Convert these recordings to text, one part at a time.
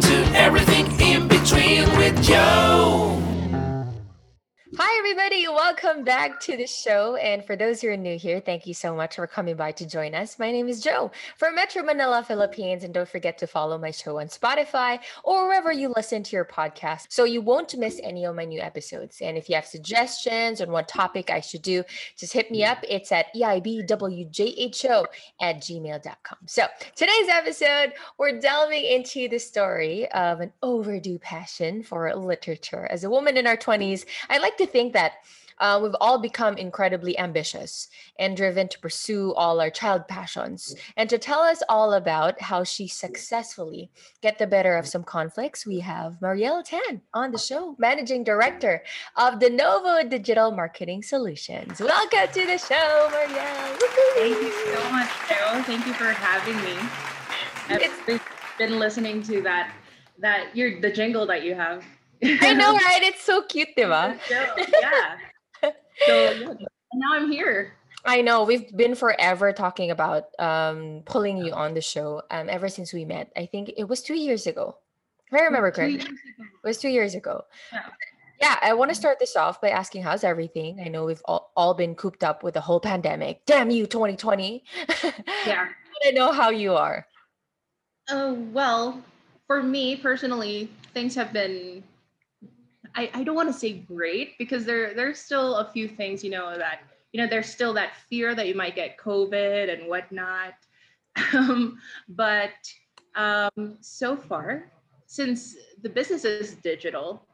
To Everything in Between with Joe. Hi, everybody. Welcome back to the show. And for those who are new here, thank you so much for coming by to join us. My name is Joe from Metro Manila, Philippines. And don't forget to follow my show on Spotify or wherever you listen to your podcast so you won't miss any of my new episodes. And if you have suggestions on what topic I should do, just hit me up. It's at EIBWJHO at gmail.com. So today's episode, we're delving into the story of an overdue passion for literature. As a woman in our 20s, I like to think that uh, we've all become incredibly ambitious and driven to pursue all our child passions. And to tell us all about how she successfully get the better of some conflicts, we have Marielle Tan on the show, managing director of the Novo Digital Marketing Solutions. Welcome to the show, Marielle. Thank you so much, Joe. Thank you for having me. I've It's- been listening to that that you're the jingle that you have. I know, right? It's so cute, diba? yeah. So now I'm here. I know we've been forever talking about um pulling you on the show um ever since we met. I think it was two years ago. If I remember Two correctly. years ago. It was two years ago. Yeah. Yeah, I want to start this off by asking how's everything? I know we've all, all been cooped up with the whole pandemic. Damn you, 2020. Yeah. I know how you are. Oh well, for me personally, things have been. I, I don't want to say great because there there's still a few things you know that you know there's still that fear that you might get COVID and whatnot, um, but um, so far since the business is digital,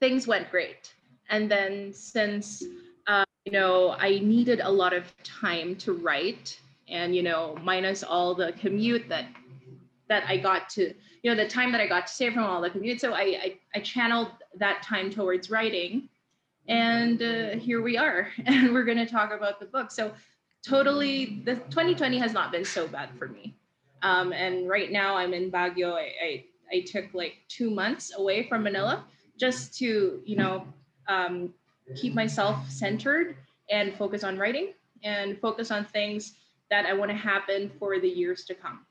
things went great, and then since uh, you know I needed a lot of time to write and you know minus all the commute that that I got to, you know, the time that I got to save from all the commute. So I, I, I channeled that time towards writing. And uh, here we are. And we're going to talk about the book. So totally, the 2020 has not been so bad for me. Um, and right now I'm in Baguio. I, I, I took like two months away from Manila just to, you know, um, keep myself centered and focus on writing and focus on things that I want to happen for the years to come.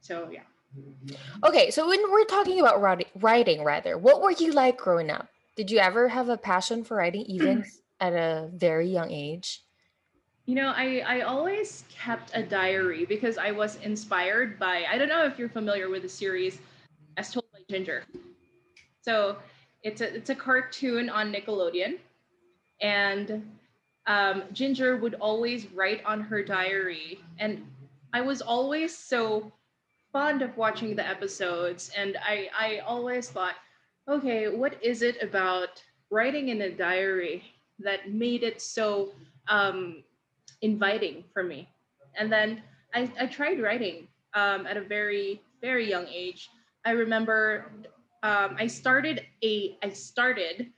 So yeah. Okay, so when we're talking about writing, rather, what were you like growing up? Did you ever have a passion for writing even at a very young age? You know, I, I always kept a diary because I was inspired by, I don't know if you're familiar with the series As Told by Ginger. So it's a, it's a cartoon on Nickelodeon. And um, Ginger would always write on her diary. And I was always so fond of watching the episodes. And I, I always thought, okay, what is it about writing in a diary that made it so um, inviting for me. And then I, I tried writing um, at a very, very young age. I remember um, I started a, I started,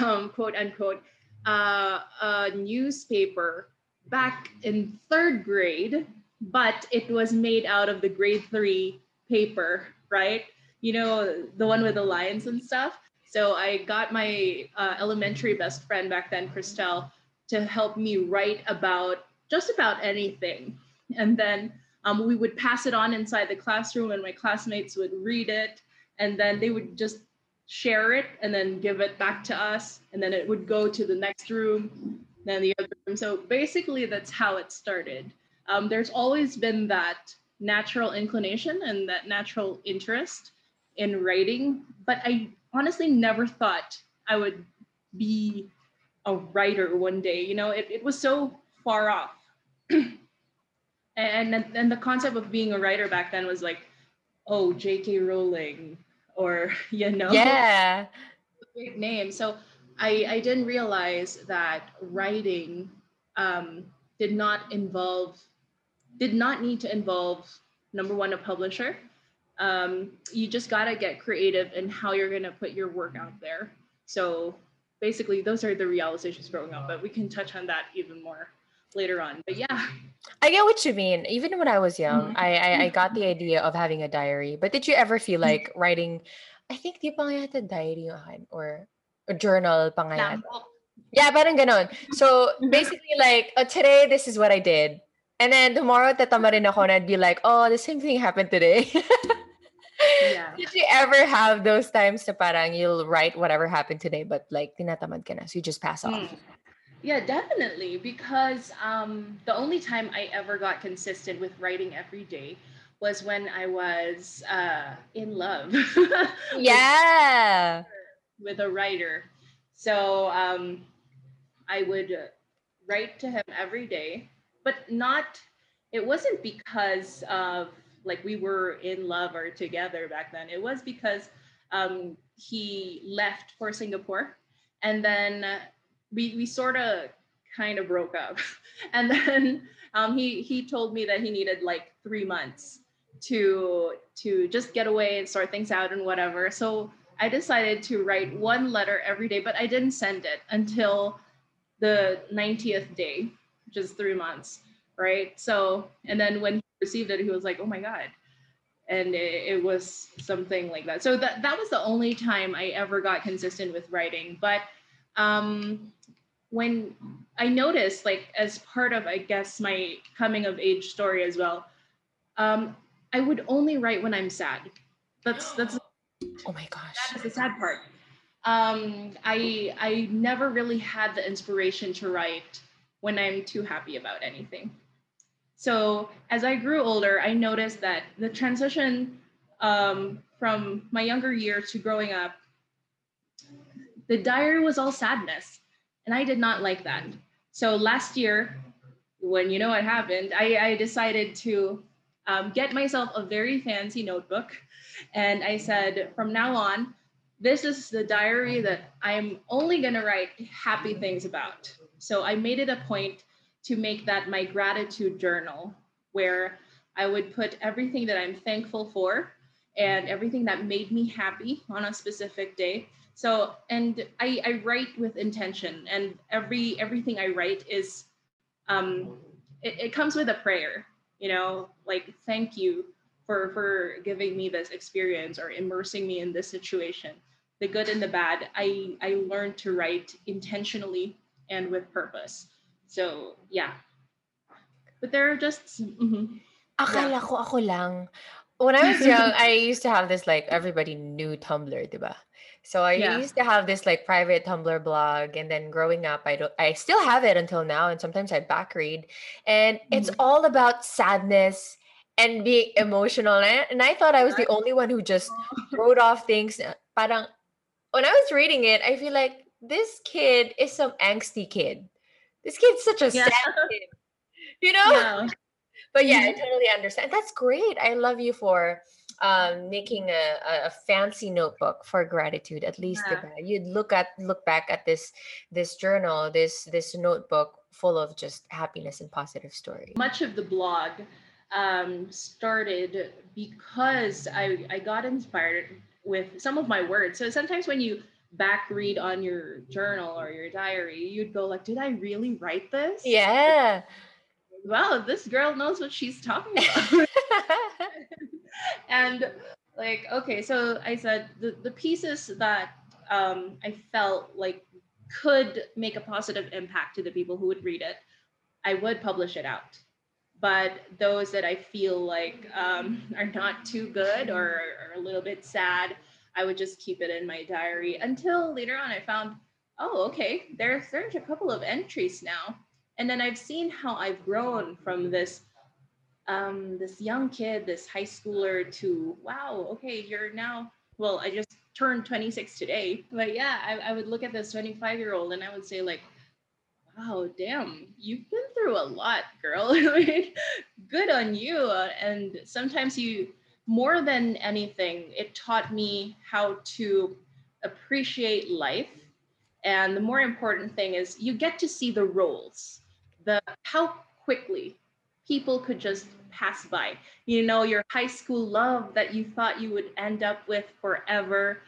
um, quote unquote, uh, a newspaper back in third grade, but it was made out of the grade three paper, right? You know, the one with the lions and stuff. So I got my uh, elementary best friend back then, Christelle, to help me write about just about anything. And then um, we would pass it on inside the classroom, and my classmates would read it, and then they would just share it and then give it back to us, and then it would go to the next room, then the other room. So basically, that's how it started. Um, there's always been that natural inclination and that natural interest in writing, but I honestly never thought I would be a writer one day. You know, it, it was so far off. and and the concept of being a writer back then was like, oh, J.K. Rowling, or you know, Yeah. great name. So I I didn't realize that writing um, did not involve did not need to involve number one a publisher. Um, you just gotta get creative in how you're gonna put your work out there. So basically, those are the realizations growing up. But we can touch on that even more later on. But yeah, I get what you mean. Even when I was young, Mhm. I, I I got the idea of having a diary. But did you ever feel like writing? I think di pa nga yata diary or a journal pa yata. Yeah, parang ganon. So basically, like, oh, today this is what I did, and then tomorrow tatama rin ako, and I'd be like, oh, the same thing happened today. Yeah. Did you ever have those times na parang you'll write whatever happened today, but like tinatamad ka na, so you just pass off? Mm. Yeah, definitely. Because um, the only time I ever got consistent with writing every day was when I was uh, in love Yeah. with a writer. So um, I would write to him every day, but not, it wasn't because of like we were in love or together back then. It was because um, he left for Singapore and then we, we sort of kind of broke up. And then um, he, he told me that he needed like three months to to just get away and sort things out and whatever. So I decided to write one letter every day, but I didn't send it until the 90th day, is three months, right? So, and then when he received it, he was like, oh my God. And it, it was something like that. So that, that was the only time I ever got consistent with writing. But um, when I noticed, like, as part of, I guess, my coming of age story as well, um, I would only write when I'm sad. That's that's Oh my gosh. that is the sad part. Um, I I never really had the inspiration to write when I'm too happy about anything. So as I grew older, I noticed that the transition um, from my younger years to growing up, the diary was all sadness, and I did not like that. So last year, when you know what happened, I, I decided to um, get myself a very fancy notebook and I said, from now on, this is the diary that I'm only to write happy things about. So I made it a point to make that my gratitude journal, where I would put everything that I'm thankful for and everything that made me happy on a specific day. So, and I, I write with intention, and every everything I write is, um, it, it comes with a prayer. You know, like thank you for for giving me this experience or immersing me in this situation the good and the bad i i learned to write intentionally and with purpose so yeah but there are just mhm. Akala ko ako lang. When I was young, I used to have this like everybody knew Tumblr, diba? So I Yeah. used to have this like private Tumblr blog, and then growing up, I don't, I still have it until now, and sometimes I back read, and it's all about sadness and being emotional, and and I thought I was the only one who just wrote off things. Parang when I was reading it, I feel like this kid is some angsty kid. This kid's such a Yeah. sad kid, you know. yeah But yeah, I Mhm. totally understand. That's great. I love you for um making a, a, a fancy notebook for gratitude. At least Yeah. you'd look at look back at this this journal, this this notebook full of just happiness and positive stories. much of the blog um, started because I, I got inspired with some of my words. So sometimes when you back read on your journal or your diary, you'd go like, did I really write this? Yeah. Wow, this girl knows what she's talking about. and like, okay, so I said the, the pieces that um, I felt like could make a positive impact to the people who would read it, I would publish it out. But those that I feel like um, are not too good or are a little bit sad, I would just keep it in my diary until later on I found, oh, okay, there's there's a couple of entries now. And then I've seen how I've grown from this um, this young kid, this high schooler to wow, okay, you're now well, I just turned 26 today. But yeah, I, I would look at this 25 year old and I would say, like, wow, damn, you've been through a lot, girl. Good on you. And sometimes you, more than anything, it taught me how to appreciate life. And the more important thing is you get to see the roles, the how quickly people could just pass by. You know, your high school love that you thought you would end up with forever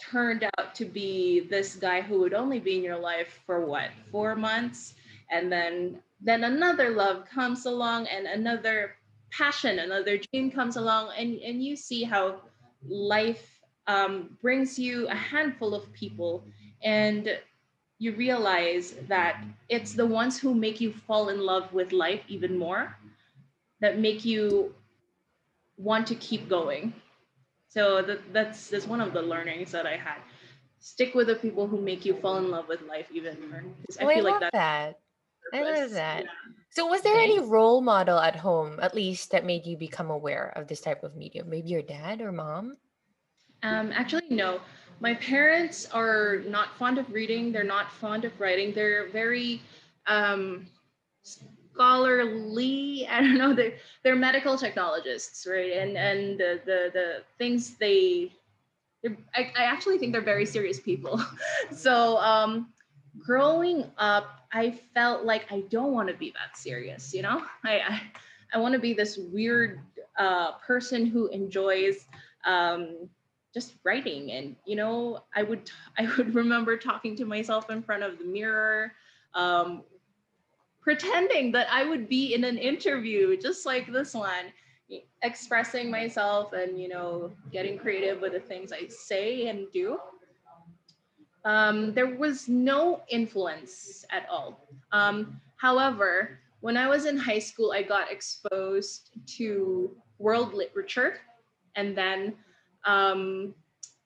turned out to be this guy who would only be in your life for what four months and then then another love comes along and another passion another dream comes along and and you see how life um, brings you a handful of people and you realize that it's the ones who make you fall in love with life even more that make you want to keep going So that, that's that's one of the learnings that I had. Stick with the people who make you fall in love with life even more. 'cause Oh, I, feel like that's that. I love that. Yeah. So, was there any role model at home, at least, that made you become aware of this type of medium? Maybe your dad or mom? Um, actually, no. My parents are not fond of reading. They're not fond of writing. They're very um, scholarly. I don't know. They're they're medical technologists, right? And and the the, the things they, I, I actually think they're very serious people. so um, growing up, I felt like I don't want to be that serious. You know, I I, I want to be this weird uh, person who enjoys. Um, just writing and you know i would i would remember talking to myself in front of the mirror um, pretending that i would be in an interview just like this one expressing myself and you know getting creative with the things i say and do um, there was no influence at all um, however when i was in high school i got exposed to world literature and then um,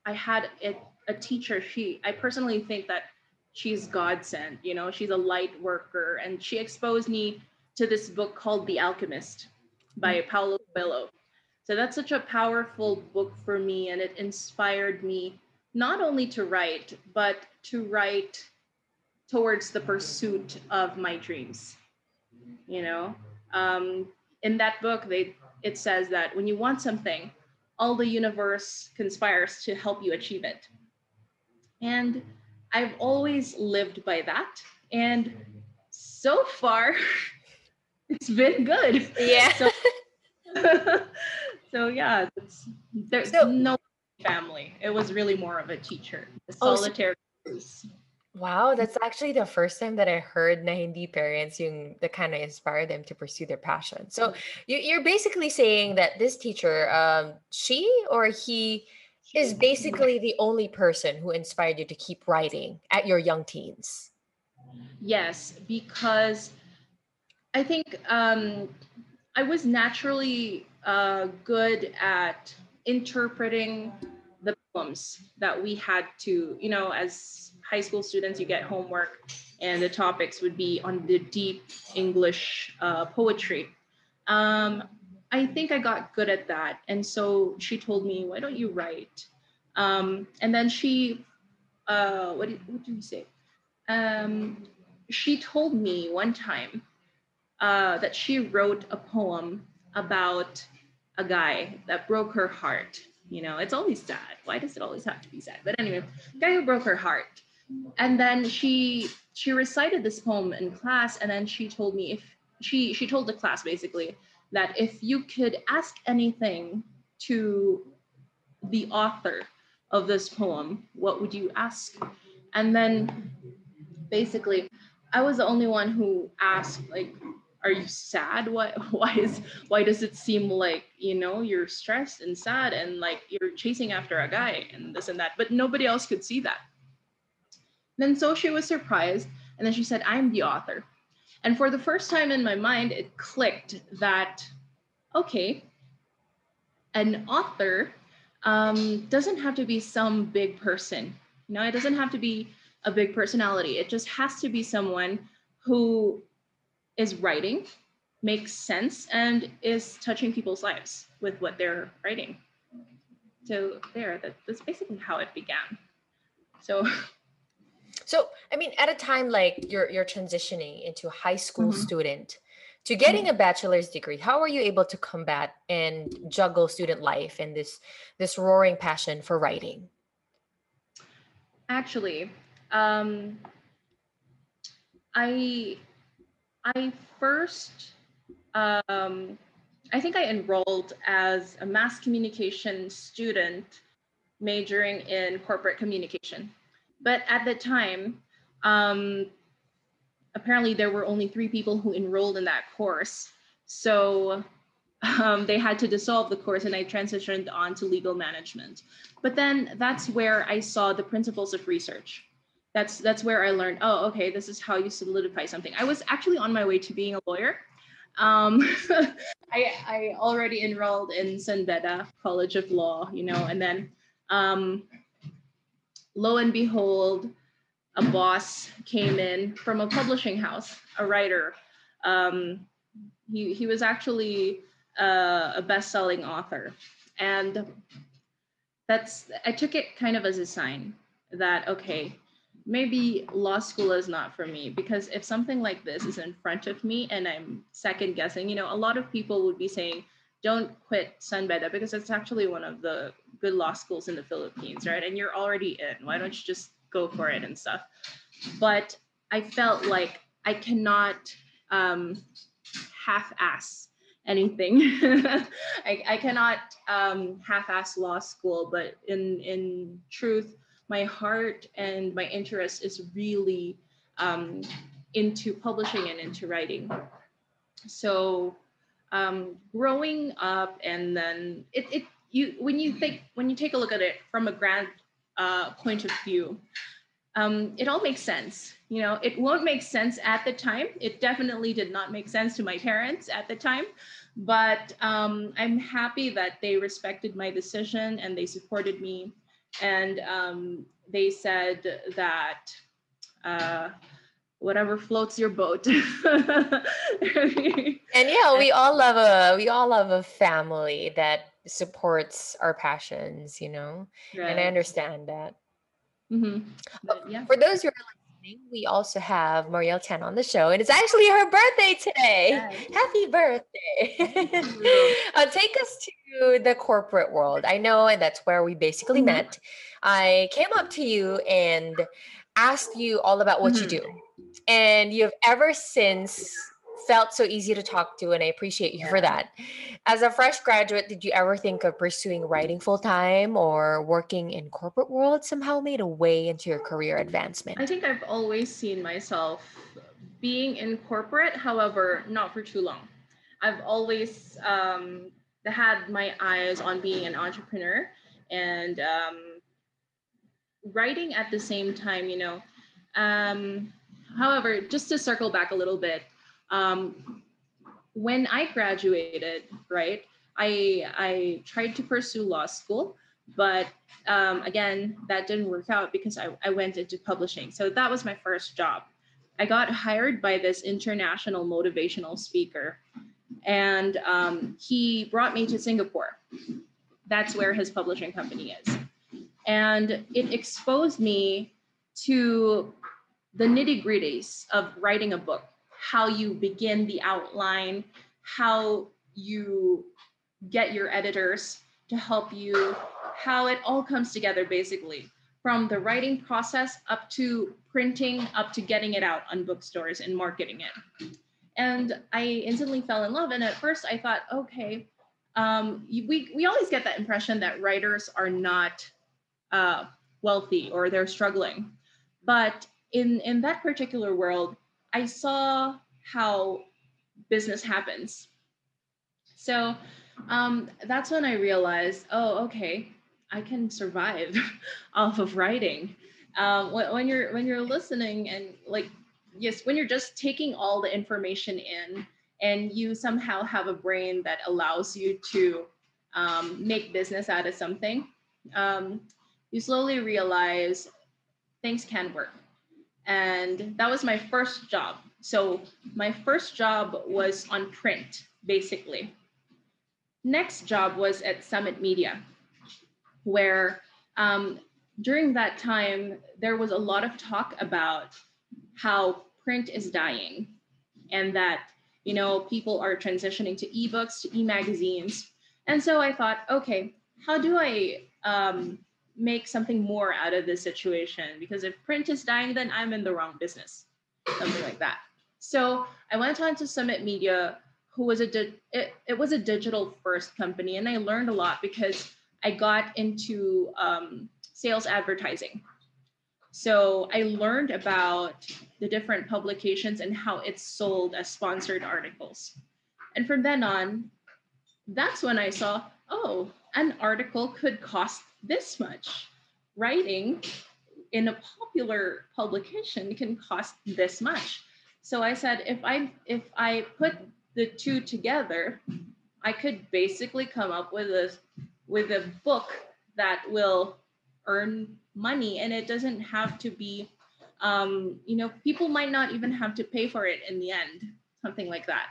I had a, a teacher. She, I personally think that she's God sent. You know, she's a light worker, and she exposed me to this book called The Alchemist by Paulo Coelho. So that's such a powerful book for me, and it inspired me not only to write, but to write towards the pursuit of my dreams. You know, um, in that book, they it says that when you want something, all the universe conspires to help you achieve it. And I've always lived by that. And so far, it's been good. Yeah. So, so yeah, there's So- no family. It was really more of a teacher, a Oh, so- solitary. Wow, that's actually the first time that I heard na hindi parents yung that kind of inspire them to pursue their passion. So you, you're basically saying that this teacher, um, she or he, is basically the only person who inspired you to keep writing at your young teens. Yes, because I think um, I was naturally uh, good at interpreting the poems that we had to, you know, as high school students, you get homework, and the topics would be on the deep English uh, poetry. Um, I think I got good at that. And so she told me, why don't you write? Um, and then she, uh, what, did, what did you say? Um, she told me one time uh, that she wrote a poem about a guy that broke her heart. You know, it's always sad. Why does it always have to be sad? But anyway, guy who broke her heart. And then she she recited this poem in class, and then she told me if she she told the class basically that if you could ask anything to the author of this poem, what would you ask? And then basically I was the only one who asked, like, are you sad? Why why is why does it seem like, you know, you're stressed and sad and like you're chasing after a guy and this and that? But nobody else could see that. Then so she was surprised, and then she said, I'm the author. And for the first time in my mind, it clicked that, okay, an author um, doesn't have to be some big person. You know, it doesn't have to be a big personality. It just has to be someone who is writing, makes sense, and is touching people's lives with what they're writing. So there, that, that's basically how it began. So So, I mean, at a time like you're you're transitioning into a high school Mhm. student to getting a bachelor's degree, how are you able to combat and juggle student life and this this roaring passion for writing? Actually, um, I I first um, I think I enrolled as a mass communication student majoring in corporate communication. But at the time, um, apparently there were only three people who enrolled in that course. So um, they had to dissolve the course and I transitioned on to legal management. But then that's where I saw the principles of research. That's that's where I learned, oh, okay, this is how you solidify something. I was actually on my way to being a lawyer. um, I, I already enrolled in San Beda College of Law, you know, and then um, lo and behold, a boss came in from a publishing house, a writer. Um, he, he was actually uh, a best-selling author. And that's, I took it kind of as a sign that, okay, maybe law school is not for me because if something like this is in front of me and I'm second guessing, you know, a lot of people would be saying, don't quit San Beda because it's actually one of the good law schools in the Philippines, right? And you're already in. Why don't you just go for it and stuff? But I felt like I cannot um, half-ass anything. I, I cannot um, half-ass law school, but in in truth, my heart and my interest is really um, into publishing and into writing. So um, growing up and then it, it you when you think when you take a look at it from a grand uh, point of view, um, it all makes sense. You know, it won't make sense at the time. It definitely did not make sense to my parents at the time, but um, I'm happy that they respected my decision and they supported me and um, they said that uh, whatever floats your boat. and yeah, we all love a we all love a family that supports our passions, you know, right. and I understand that. Mm-hmm. But, yeah. For those who are we also have Marielle Tan on the show, and it's actually her birthday today. Yes. Happy birthday! uh, take us to the corporate world. I know, and that's where we basically mm-hmm. met. I came up to you and asked you all about what mm-hmm. you do. And you've ever since felt so easy to talk to, and I appreciate you yeah. for that. As a fresh graduate, did you ever think of pursuing writing full time or working in corporate world somehow made a way into your career advancement? I think I've always seen myself being in corporate, however, not for too long. I've always um, had my eyes on being an entrepreneur and um, writing at the same time, you know. Um, however, just to circle back a little bit, um, when I graduated, right, I I tried to pursue law school, but um, again, that didn't work out because I, I went into publishing. So that was my first job. I got hired by this international motivational speaker and um, he brought me to Singapore. That's where his publishing company is. And it exposed me to the nitty gritties of writing a book, how you begin the outline, how you get your editors to help you, how it all comes together basically from the writing process up to printing, up to getting it out on bookstores and marketing it and I instantly fell in love. And at first I thought, okay, um, we, we always get that impression that writers are not uh, wealthy or they're struggling. But in, in that particular world, I saw how business happens. So um, that's when I realized, oh, okay, I can survive off of writing. Um, when, you're when you're listening and like yes, when you're just taking all the information in and you somehow have a brain that allows you to um, make business out of something, um, you slowly realize things can work. And that was my first job. So my first job was on print, basically. Next job was at Summit Media, where um, during that time, there was a lot of talk about how print is dying and that you know people are transitioning to ebooks to e-magazines and so i thought okay how do i um, make something more out of this situation because if print is dying then i'm in the wrong business. Something like that. So i went on to summit media who was a di- it, it was a digital first company and i learned a lot because i got into um, sales advertising. So I learned about the different publications and how it's sold as sponsored articles. And from then on, that's when I saw, oh, an article could cost this much. Writing in a popular publication can cost this much. So I said, if I if I put the two together, I could basically come up with a with a book that will earn money and it doesn't have to be um, you know people might not even have to pay for it in the end something like that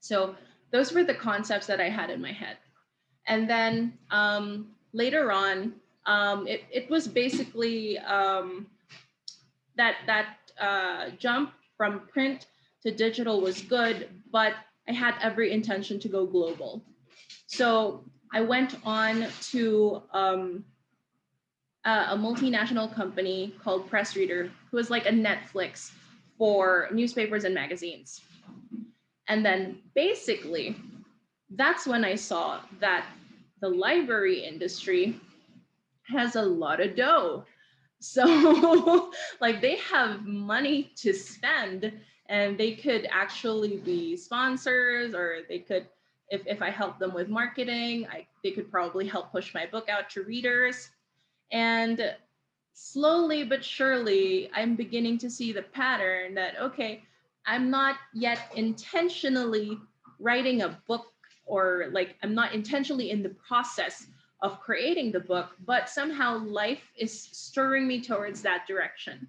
so those were the concepts that i had in my head and then um, later on um, it, it was basically um, that that uh, jump from print to digital was good but i had every intention to go global so i went on to um, uh, a multinational company called Press Reader, who was like a Netflix for newspapers and magazines. And then basically, that's when I saw that the library industry has a lot of dough. So, like, they have money to spend, and they could actually be sponsors, or they could, if, if I help them with marketing, I, they could probably help push my book out to readers. And slowly but surely, I'm beginning to see the pattern that, okay, I'm not yet intentionally writing a book or like I'm not intentionally in the process of creating the book, but somehow life is stirring me towards that direction.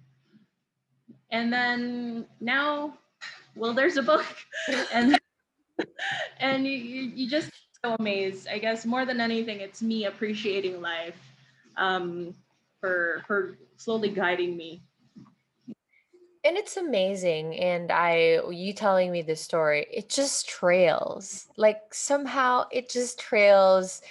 And then now, well, there's a book, and and you, you just so amazed. I guess more than anything, it's me appreciating life um, for for slowly guiding me. And it's amazing. And I, you telling me this story, it just trails. Like somehow it just trails.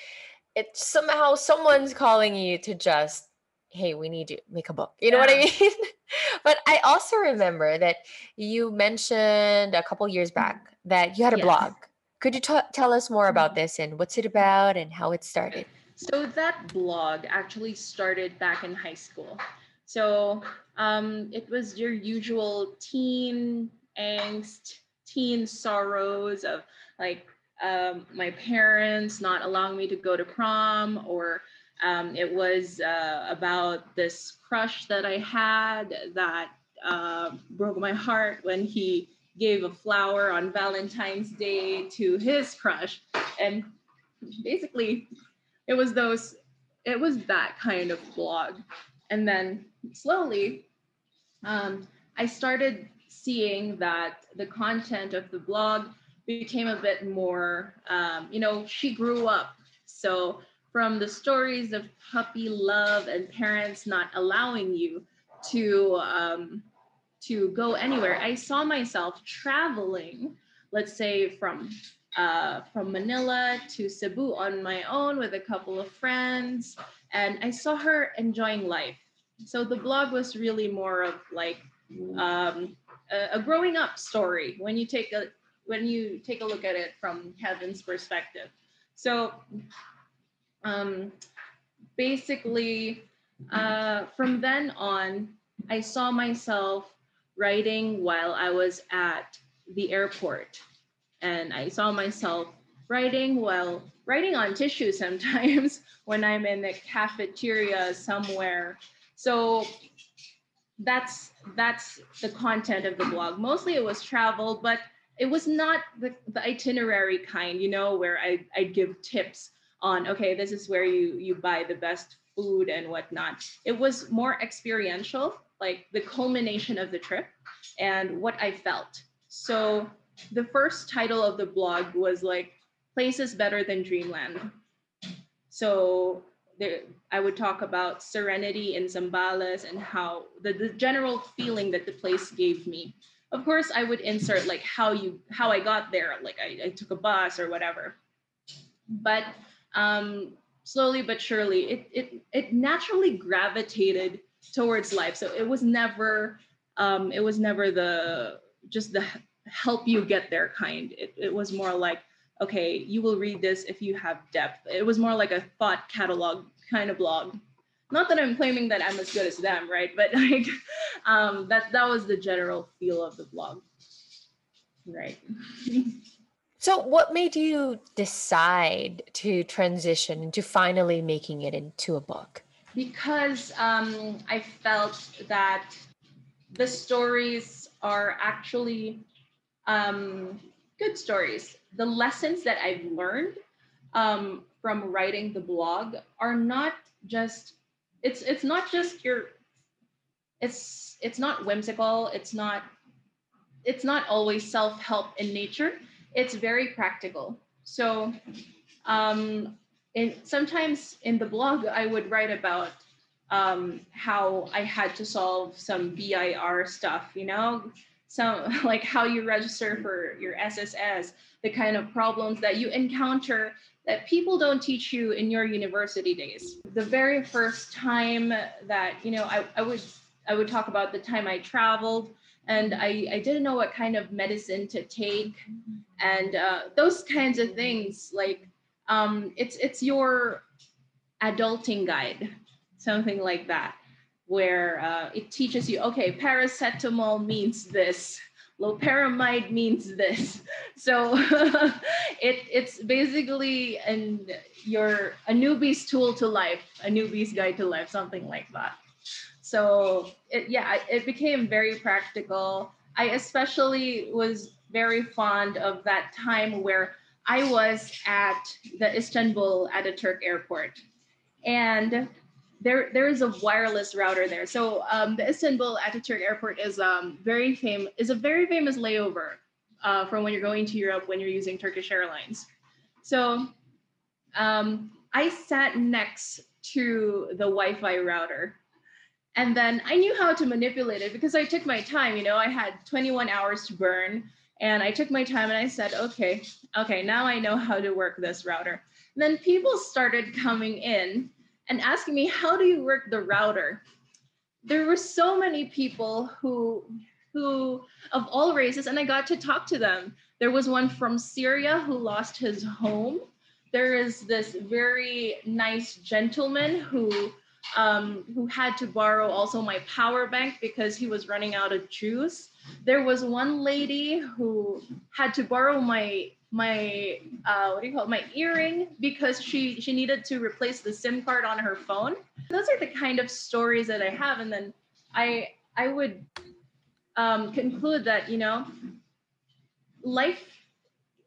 It somehow someone's calling you to just, hey, we need to make a book. You know what I mean? but I also remember that you mentioned a couple years back that you had a Yes. blog. Could you t- tell us more about Mhm. this and what's it about and how it started? So that blog actually started back in high school. So um, it was your usual teen angst, teen sorrows of like um, my parents not allowing me to go to prom, or um, it was uh, about this crush that I had that uh, broke my heart when he gave a flower on Valentine's Day to his crush. And basically, it was those it was that kind of blog and then slowly um, i started seeing that the content of the blog became a bit more um, you know she grew up so from the stories of puppy love and parents not allowing you to um, to go anywhere i saw myself traveling let's say from uh, from Manila to Cebu on my own with a couple of friends, and I saw her enjoying life. So the blog was really more of like um, a, a growing up story when you take a when you take a look at it from Kevin's perspective. So um, basically, uh, from then on, I saw myself writing while I was at the airport and I saw myself writing while writing on tissue sometimes when I'm in the cafeteria somewhere. So that's that's the content of the blog. Mostly it was travel, but it was not the, the itinerary kind, you know, where I I give tips on okay, this is where you you buy the best food and whatnot. It was more experiential, like the culmination of the trip and what I felt. So the first title of the blog was like places better than dreamland so there, i would talk about serenity in zambales and how the, the general feeling that the place gave me. Of course i would insert like how you how i got there like i, I took a bus or whatever. But um slowly but surely it it it naturally gravitated towards life. So it was never um it was never the just the help you get there kind. It, it was more like, okay, you will read this if you have depth. It was more like a thought catalog kind of blog. Not that I'm claiming that I'm as good as them, right? But like um, that that was the general feel of the blog. Right. So, what made you decide to transition into finally making it into a book? because um, I felt that the stories are actually um, good stories. The lessons that I've learned um, from writing the blog are not just it's it's not just your it's it's not whimsical it's not it's not always self-help in nature it's very practical. So um and sometimes in the blog i would write about um how i had to solve some bir stuff you know some like how you register for your sss the kind of problems that you encounter that people don't teach you in your university days. The very first time that, you know, I, I would I would talk about the time I traveled and I, I didn't know what kind of medicine to take and uh, those kinds of things like um, it's it's your adulting guide something like that where uh, it teaches you okay paracetamol means this loperamide means this. So it it's basically an your a newbie's tool to life a newbie's guide to life something like that. So it, yeah it became very practical. I especially was very fond of that time where i was at the istanbul ataturk airport. And there there is a wireless router there. So um, the Istanbul Ataturk Airport is um, very famous is a very famous layover uh, from when you're going to Europe when you're using Turkish Airlines. So um, I sat next to the Wi-Fi router, and then I knew how to manipulate it because I took my time. You know, I had 21 hours to burn, and I took my time and I said, okay, okay, now I know how to work this router. And then people started coming in and asking me, how do you work the router? There were so many people who, who of all races, and I got to talk to them. There was one from Syria who lost his home. There is this very nice gentleman who um, who had to borrow also my power bank because he was running out of juice. There was one lady who had to borrow my my uh, what do you call it? My earring because she she needed to replace the sim card on her phone. Those are the kind of stories that i have and then i i would um, conclude that you know life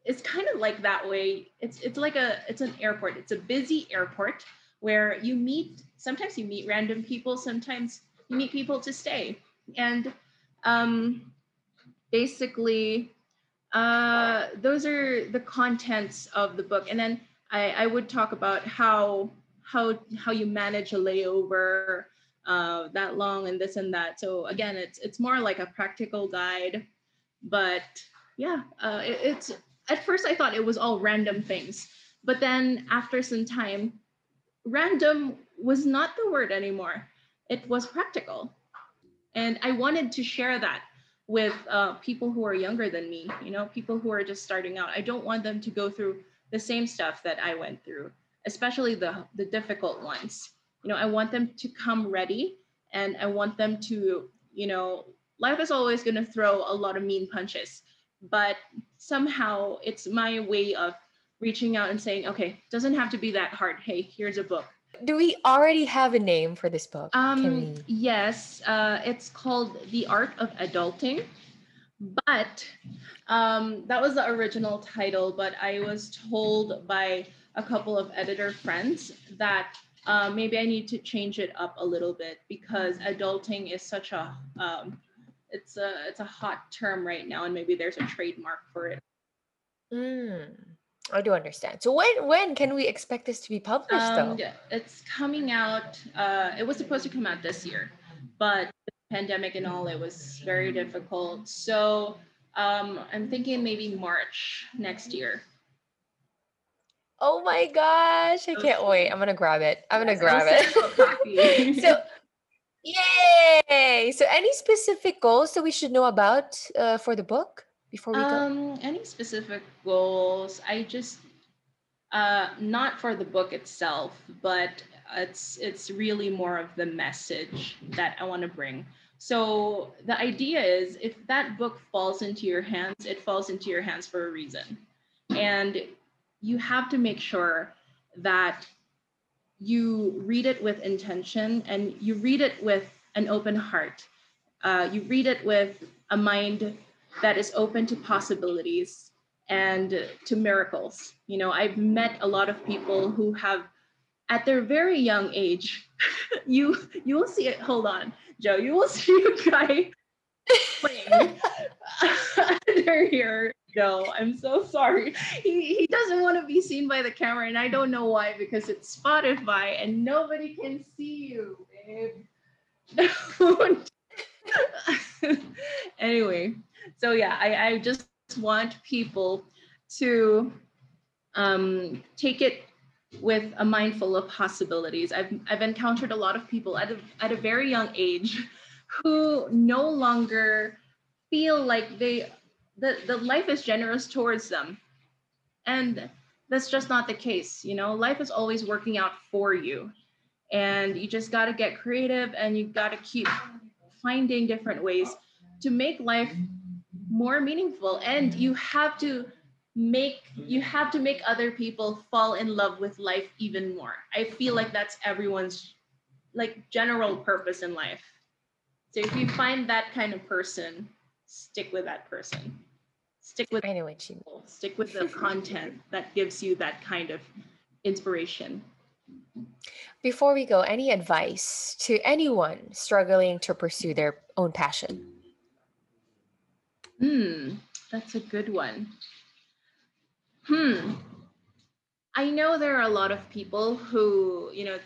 is kind of like that way. It's it's like a it's an airport. It's a busy airport where you meet sometimes you meet random people sometimes you meet people to stay. And um basically uh, those are the contents of the book, and then I, I would talk about how how how you manage a layover uh, that long and this and that. So again, it's it's more like a practical guide, but yeah, uh, it, it's at first I thought it was all random things, but then after some time, random was not the word anymore. It was practical, and I wanted to share that with uh, people who are younger than me, you know, people who are just starting out. I don't want them to go through the same stuff that I went through, especially the, the difficult ones. You know, I want them to come ready and I want them to, you know, life is always going to throw a lot of mean punches, but somehow it's my way of reaching out and saying, okay, doesn't have to be that hard. Hey, here's a book do we already have a name for this book? Um, yes, uh, it's called The Art of Adulting. But um, that was the original title. But I was told by a couple of editor friends that uh, maybe I need to change it up a little bit because adulting is such a um, it's a it's a hot term right now, and maybe there's a trademark for it. Mm. I do understand. So when when can we expect this to be published um, though? It's coming out. Uh, it was supposed to come out this year, but the pandemic and all, it was very difficult. So um, I'm thinking maybe March next year. Oh my gosh! I can't wait. I'm gonna grab it. I'm gonna grab it. so, yay! So, any specific goals that we should know about uh, for the book? Before we um, go? Any specific goals? I just uh, not for the book itself, but it's it's really more of the message that I want to bring. So the idea is if that book falls into your hands, it falls into your hands for a reason. And you have to make sure that you read it with intention and you read it with an open heart. Uh, you read it with a mind that is open to possibilities and to miracles. You know, I've met a lot of people who have at their very young age, you you will see it. Hold on, Joe, you will see a guy playing under here. Joe, I'm so sorry. He he doesn't want to be seen by the camera, and I don't know why because it's Spotify and nobody can see you, babe. anyway, so yeah, I, I just want people to um, take it with a mind full of possibilities. I've, I've encountered a lot of people at a, at a very young age who no longer feel like they the, the life is generous towards them. And that's just not the case. You know, life is always working out for you. And you just got to get creative and you got to keep finding different ways to make life more meaningful. And you have to make you have to make other people fall in love with life even more. I feel like that's everyone's like general purpose in life. So if you find that kind of person, stick with that person. Stick with I know what you mean. Stick with the content that gives you that kind of inspiration. Before we go, any advice to anyone struggling to pursue their own passion? Hmm, that's a good one. Hmm. I know there are a lot of people who, you know,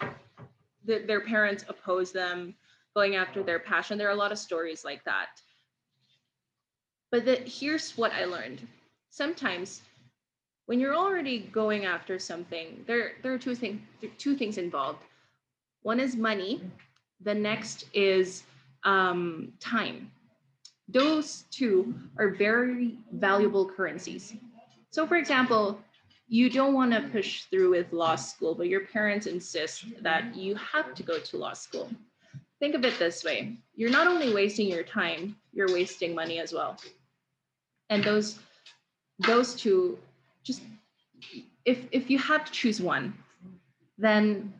th- their parents oppose them going after their passion. There are a lot of stories like that. But the, here's what I learned. Sometimes when you're already going after something, there there are two things two things involved. One is money. The next is um, time. Those two are very valuable currencies. So, for example, you don't want to push through with law school, but your parents insist that you have to go to law school. Think of it this way you're not only wasting your time, you're wasting money as well. And those those two just if if you have to choose one, then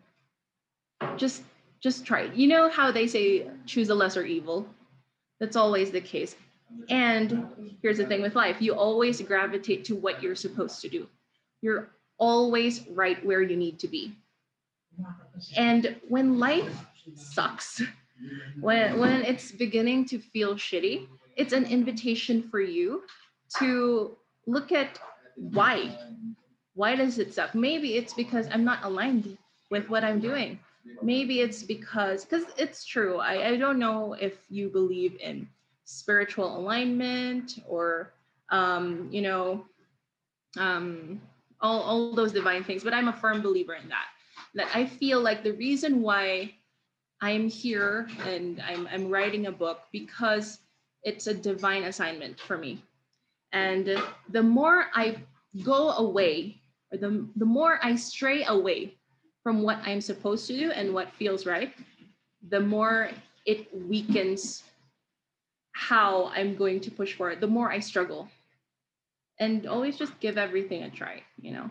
just just try it. You know how they say choose a lesser evil? That's always the case. And here's the thing with life you always gravitate to what you're supposed to do. You're always right where you need to be. And when life sucks, when, when it's beginning to feel shitty, it's an invitation for you to look at why. Why does it suck? Maybe it's because I'm not aligned with what I'm doing. Maybe it's because, because it's true. I, I don't know if you believe in spiritual alignment or um, you know um, all, all those divine things but i'm a firm believer in that that i feel like the reason why i'm here and i'm, I'm writing a book because it's a divine assignment for me and the more i go away or the, the more i stray away from what i'm supposed to do and what feels right the more it weakens how I'm going to push for it, the more I struggle. And always just give everything a try, you know.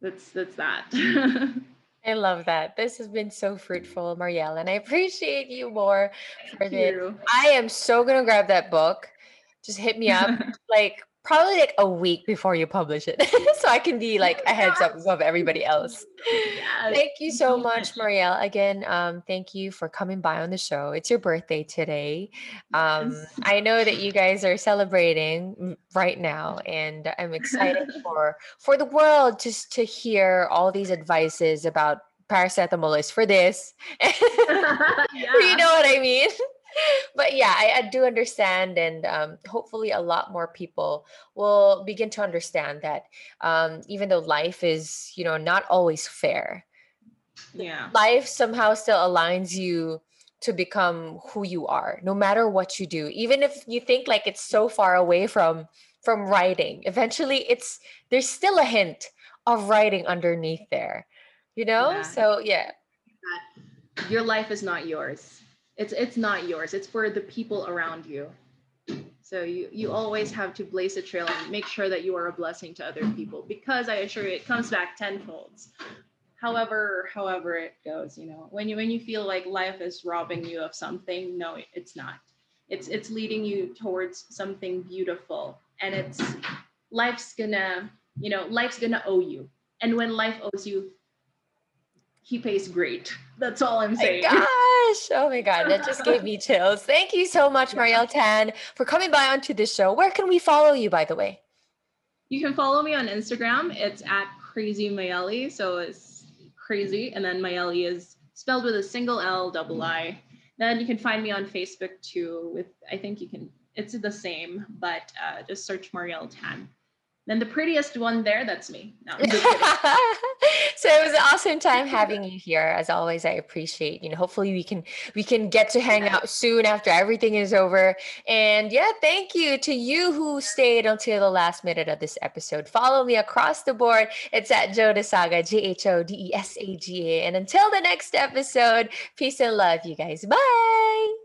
That's that's that. I love that. This has been so fruitful, Marielle, and I appreciate you more for Thank this. you. I am so gonna grab that book. Just hit me up like probably like a week before you publish it, so I can be like a heads up above everybody else. Yes. Thank you so much, Marielle. Again, um, thank you for coming by on the show. It's your birthday today. Um, Yes. I know that you guys are celebrating right now, and I'm excited for for the world just to hear all these advices about paracetamol is for this. you know what I mean? But yeah, I, I do understand, and um, hopefully, a lot more people will begin to understand that um, even though life is, you know, not always fair, yeah. life somehow still aligns you to become who you are, no matter what you do. Even if you think like it's so far away from from writing, eventually, it's there's still a hint of writing underneath there, you know. Yeah. So yeah, Your life is not yours. It's it's not yours. It's for the people around you. So you you always have to blaze a trail and make sure that you are a blessing to other people because I assure you it comes back tenfold. However, however it goes, you know, when you when you feel like life is robbing you of something, no, it's not. It's it's leading you towards something beautiful, and it's life's gonna, you know, life's gonna owe you. And when life owes you, he pays great. That's all I'm saying. my gosh. Oh my God. That just gave me chills. Thank you so much, Marielle Tan, for coming by onto the show. Where can we follow you, by the way? You can follow me on Instagram. It's at crazy Mayeli. So it's crazy. And then Mayeli is spelled with a single L double I. Then you can find me on Facebook too with I think you can it's the same, but uh, just search Marielle Tan. Then the prettiest one there, that's me. No, so it was an awesome time having you here. As always, I appreciate, you know, hopefully we can we can get to hang out soon after everything is over. And yeah, thank you to you who stayed until the last minute of this episode. Follow me across the board. It's at Jho Desaga, J-H-O-D-E-S-A-G-A. And until the next episode, peace and love, you guys. Bye.